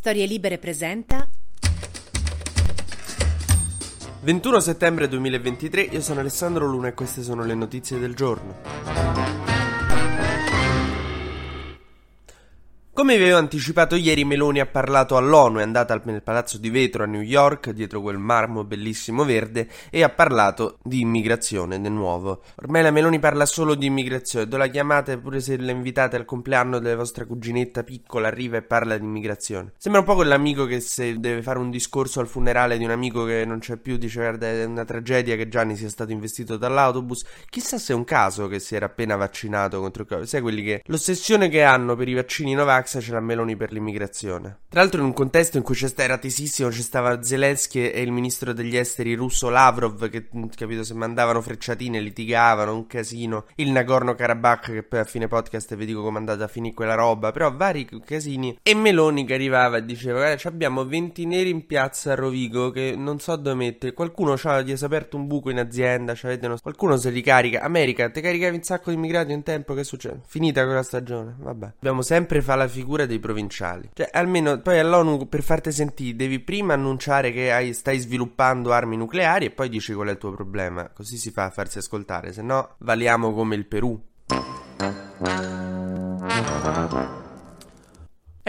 Storie Libere presenta 21 settembre 2023, io sono Alessandro Luna e queste sono le notizie del giorno. Come vi avevo anticipato ieri, Meloni ha parlato all'ONU, è andata nel palazzo di vetro a New York, dietro quel marmo bellissimo verde, e ha parlato di immigrazione, di nuovo. Ormai la Meloni parla solo di immigrazione, dove la chiamate pure se la invitate al compleanno della vostra cuginetta piccola, arriva e parla di immigrazione. Sembra un po' quell'amico che se deve fare un discorso al funerale di un amico che non c'è più, dice guarda è una tragedia che Gianni sia stato investito dall'autobus. Chissà se è un caso che si era appena vaccinato contro il Covid. Sai quelli che l'ossessione che hanno per i vaccini Novax c'è la Meloni per l'immigrazione. Tra l'altro in un contesto in cui c'è era tesissimo, c'è stava Zelensky e il ministro degli esteri russo Lavrov che, capito, se mandavano frecciatine, litigavano, un casino. Il Nagorno-Karabakh che poi a fine podcast vi dico come è andata a finire quella roba, però vari casini. E Meloni che arrivava e diceva, guarda, abbiamo 20 neri in piazza a Rovigo che non so dove mettere. Qualcuno ha aperto un buco in azienda, uno... qualcuno se li carica. America, te caricavi un sacco di immigrati in tempo, che succede? Finita quella stagione, vabbè. Dobbiamo sempre fare la figura figura dei provinciali. Cioè, almeno poi all'ONU per farti sentire devi prima annunciare che hai, stai sviluppando armi nucleari e poi dici qual è il tuo problema. Così si fa a farsi ascoltare, se no valiamo come il Perù.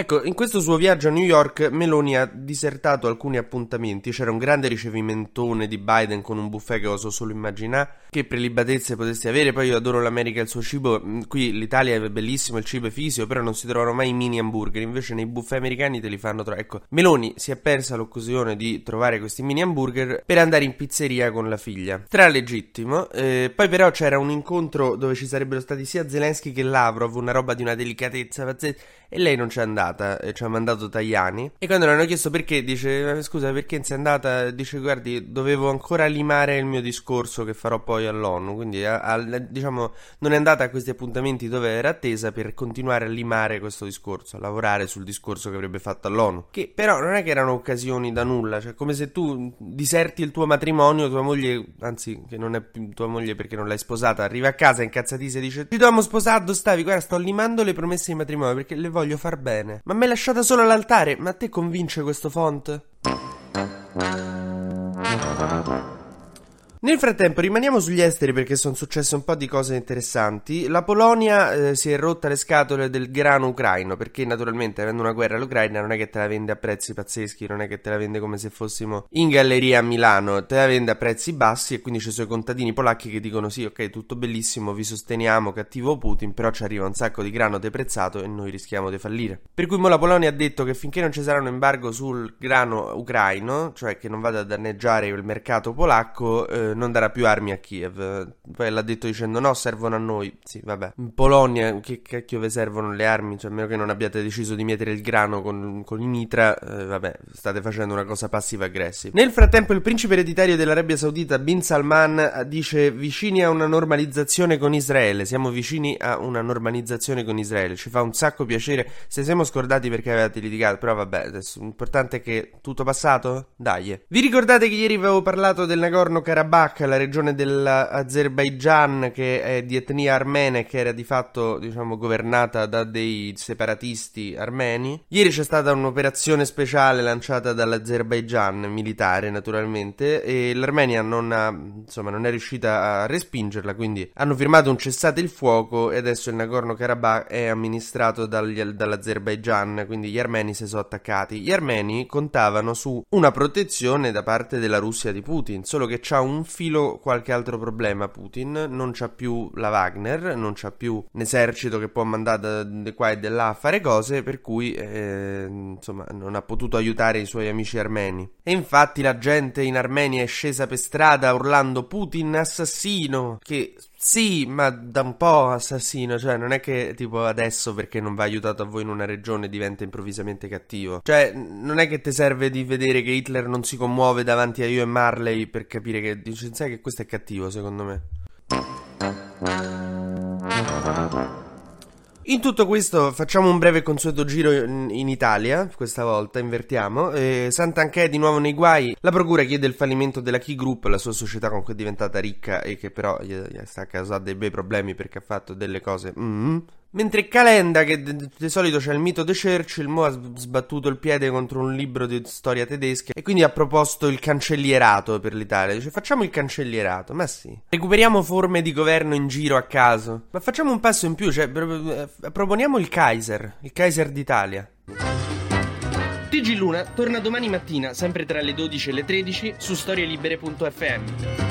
Ecco, in questo suo viaggio a New York Meloni ha disertato alcuni appuntamenti, c'era un grande ricevimentone di Biden con un buffet che oso solo immaginare, che prelibatezze potessi avere, poi io adoro l'America e il suo cibo, mm, qui l'Italia è bellissimo, il cibo è fisio, però non si trovano mai i mini hamburger, invece nei buffet americani te li fanno trovare. Ecco, Meloni si è persa l'occasione di trovare questi mini hamburger per andare in pizzeria con la figlia. Tra legittimo, eh, poi però c'era un incontro dove ci sarebbero stati sia Zelensky che Lavrov, una roba di una delicatezza pazzesca, e lei non c'è andata andata e ci ha mandato Tajani. E quando le hanno chiesto perché, dice: eh, Scusa, perché sei andata? Dice: Guardi, dovevo ancora limare il mio discorso che farò poi all'ONU. Quindi, a, a, diciamo, non è andata a questi appuntamenti dove era attesa per continuare a limare questo discorso, a lavorare sul discorso che avrebbe fatto all'ONU. Che però non è che erano occasioni da nulla, cioè come se tu diserti il tuo matrimonio, tua moglie, anzi, che non è più tua moglie perché non l'hai sposata, arriva a casa incazzatissima e dice: Ti dobbiamo sposare, stavi? Guarda, sto limando le promesse di matrimonio perché le voglio far bene. Ma me l'hai lasciata solo all'altare. Ma a te convince questo font? Nel frattempo rimaniamo sugli esteri perché sono successe un po' di cose interessanti. La Polonia eh, si è rotta le scatole del grano ucraino perché naturalmente avendo una guerra all'Ucraina non è che te la vende a prezzi pazzeschi, non è che te la vende come se fossimo in galleria a Milano, te la vende a prezzi bassi e quindi ci sono i contadini polacchi che dicono sì ok tutto bellissimo, vi sosteniamo, cattivo Putin, però ci arriva un sacco di grano deprezzato e noi rischiamo di fallire. Per cui mo la Polonia ha detto che finché non ci sarà un embargo sul grano ucraino, cioè che non vada a danneggiare il mercato polacco, eh, non darà più armi a Kiev. Poi l'ha detto dicendo no, servono a noi. Sì, vabbè. In Polonia, che cacchio vi servono le armi? Cioè, a meno che non abbiate deciso di mettere il grano con, con i mitra, eh, vabbè, state facendo una cosa passiva-aggressiva. Nel frattempo, il principe ereditario dell'Arabia Saudita, Bin Salman, dice vicini a una normalizzazione con Israele. Siamo vicini a una normalizzazione con Israele. Ci fa un sacco piacere. Se siamo scordati perché avevate litigato, però vabbè, adesso l'importante è che tutto passato? Dai. Vi ricordate che ieri avevo parlato del Nagorno-Karabakh? Karabakh, la regione dell'Azerbaijan che è di etnia armena e che era di fatto, diciamo, governata da dei separatisti armeni. Ieri c'è stata un'operazione speciale lanciata dall'Azerbaijan, militare naturalmente, e l'Armenia non, ha, insomma, non è riuscita a respingerla, quindi hanno firmato un cessate il fuoco e adesso il Nagorno-Karabakh è amministrato dagli, dall'Azerbaijan, quindi gli armeni si sono attaccati. Gli armeni contavano su una protezione da parte della Russia di Putin, solo che c'ha un filo qualche altro problema Putin, non c'ha più la Wagner, non c'ha più un esercito che può mandare di qua e di là a fare cose, per cui eh, insomma non ha potuto aiutare i suoi amici armeni. E infatti la gente in Armenia è scesa per strada urlando Putin assassino, che sì, ma da un po' assassino, cioè non è che tipo adesso perché non va aiutato a voi in una regione diventa improvvisamente cattivo. Cioè, non è che ti serve di vedere che Hitler non si commuove davanti a io e Marley per capire che dici, sai che questo è cattivo, secondo me. In tutto questo facciamo un breve consueto giro in, Italia, questa volta invertiamo. Eh, Sant'Anché è di nuovo nei guai. La procura chiede il fallimento della Key Group, la sua società con cui è diventata ricca e che però gli, gli sta causando dei bei problemi perché ha fatto delle cose mm, Mentre Calenda, che di solito c'è il mito di Churchill, mo ha sbattuto il piede contro un libro di storia tedesca e quindi ha proposto il cancellierato per l'Italia. Dice facciamo il cancellierato, ma sì. Recuperiamo forme di governo in giro a caso. Ma facciamo un passo in più, cioè eh, proponiamo il Kaiser, il Kaiser d'Italia. TG Luna torna domani mattina, sempre tra le 12 e le 13, su storielibere.fm.